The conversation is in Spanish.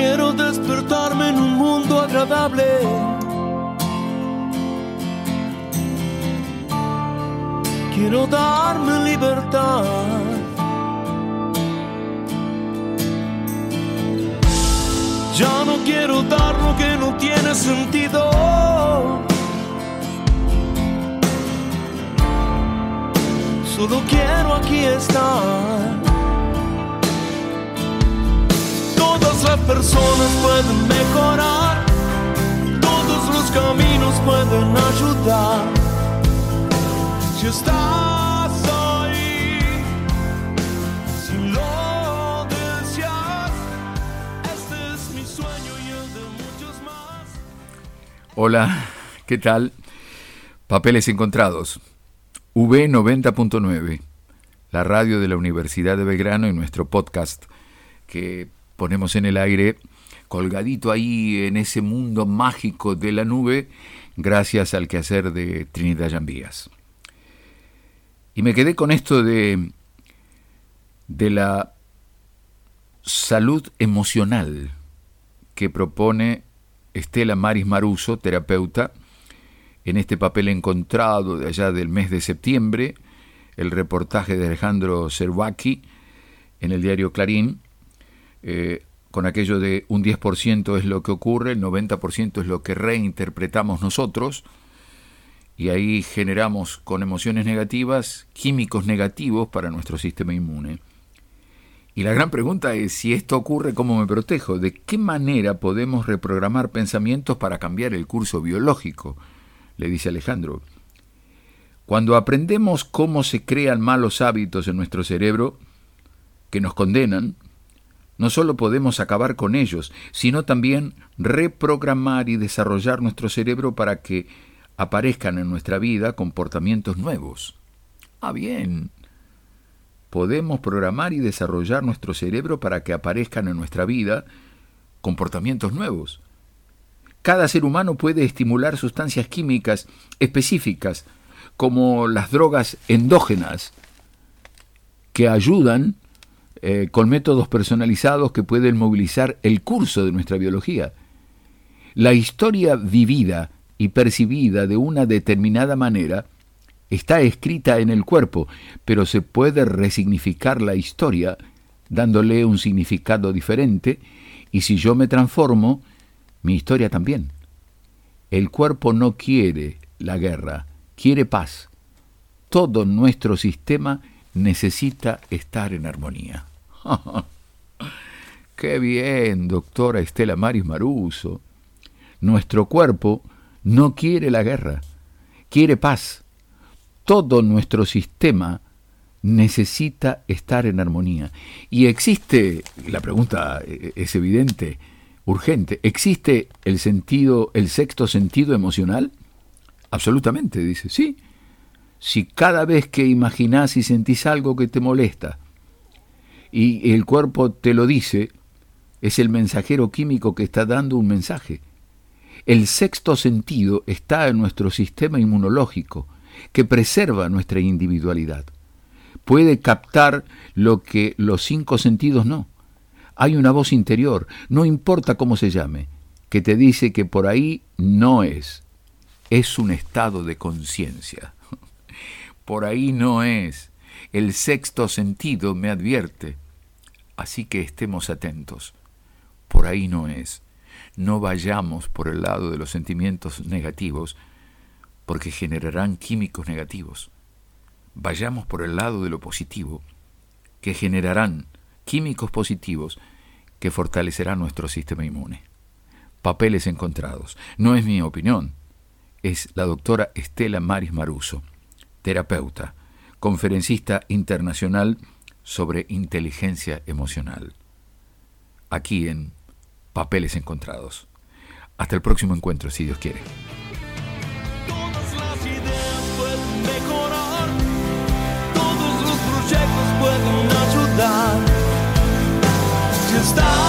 Quiero despertarme en un mundo agradable. Quiero darme libertad. Ya no quiero dar lo que no tiene sentido. Solo quiero aquí estar. Personas pueden mejorar. Todos los caminos pueden ayudar. Si estás ahí, si lo deseas, este es mi sueño y el de muchos más. Hola, ¿qué tal? Papeles encontrados. V90.9, la radio de la Universidad de Belgrano y nuestro podcast que ponemos en el aire colgadito ahí en ese mundo mágico de la nube gracias al quehacer de Trinidad Llambías. Y me quedé con esto de, de la salud emocional que propone Estela Maris Maruso, terapeuta, en este papel encontrado de allá del mes de septiembre, el reportaje de Alejandro Cervaki en el diario Clarín, eh, con aquello de un 10% es lo que ocurre, el 90% es lo que reinterpretamos nosotros, y ahí generamos con emociones negativas químicos negativos para nuestro sistema inmune. Y la gran pregunta es, si esto ocurre, ¿cómo me protejo? ¿De qué manera podemos reprogramar pensamientos para cambiar el curso biológico? le dice Alejandro. Cuando aprendemos cómo se crean malos hábitos en nuestro cerebro que nos condenan, no solo podemos acabar con ellos, sino también reprogramar y desarrollar nuestro cerebro para que aparezcan en nuestra vida comportamientos nuevos. Ah, bien. Podemos programar y desarrollar nuestro cerebro para que aparezcan en nuestra vida comportamientos nuevos. Cada ser humano puede estimular sustancias químicas específicas, como las drogas endógenas, que ayudan eh, con métodos personalizados que pueden movilizar el curso de nuestra biología. La historia vivida y percibida de una determinada manera está escrita en el cuerpo, pero se puede resignificar la historia dándole un significado diferente, y si yo me transformo, mi historia también. El cuerpo no quiere la guerra, quiere paz. Todo nuestro sistema necesita estar en armonía. Qué bien, doctora Estela Maris Maruso. Nuestro cuerpo no quiere la guerra, quiere paz. Todo nuestro sistema necesita estar en armonía. Y existe, la pregunta es evidente, urgente. ¿Existe el sentido, el sexto sentido emocional? Absolutamente, dice. Sí. Si cada vez que imaginás y sentís algo que te molesta y el cuerpo te lo dice, es el mensajero químico que está dando un mensaje. El sexto sentido está en nuestro sistema inmunológico, que preserva nuestra individualidad. Puede captar lo que los cinco sentidos no. Hay una voz interior, no importa cómo se llame, que te dice que por ahí no es. Es un estado de conciencia. Por ahí no es. El sexto sentido me advierte. Así que estemos atentos. Por ahí no es. No vayamos por el lado de los sentimientos negativos, porque generarán químicos negativos. Vayamos por el lado de lo positivo, que generarán químicos positivos que fortalecerán nuestro sistema inmune. Papeles encontrados. No es mi opinión, es la doctora Estela Maris Maruso, terapeuta, conferencista internacional sobre inteligencia emocional. Aquí en Papeles encontrados. Hasta el próximo encuentro, si Dios quiere. Todas las ideas pueden mejorar, todos los proyectos pueden ayudar. Si estás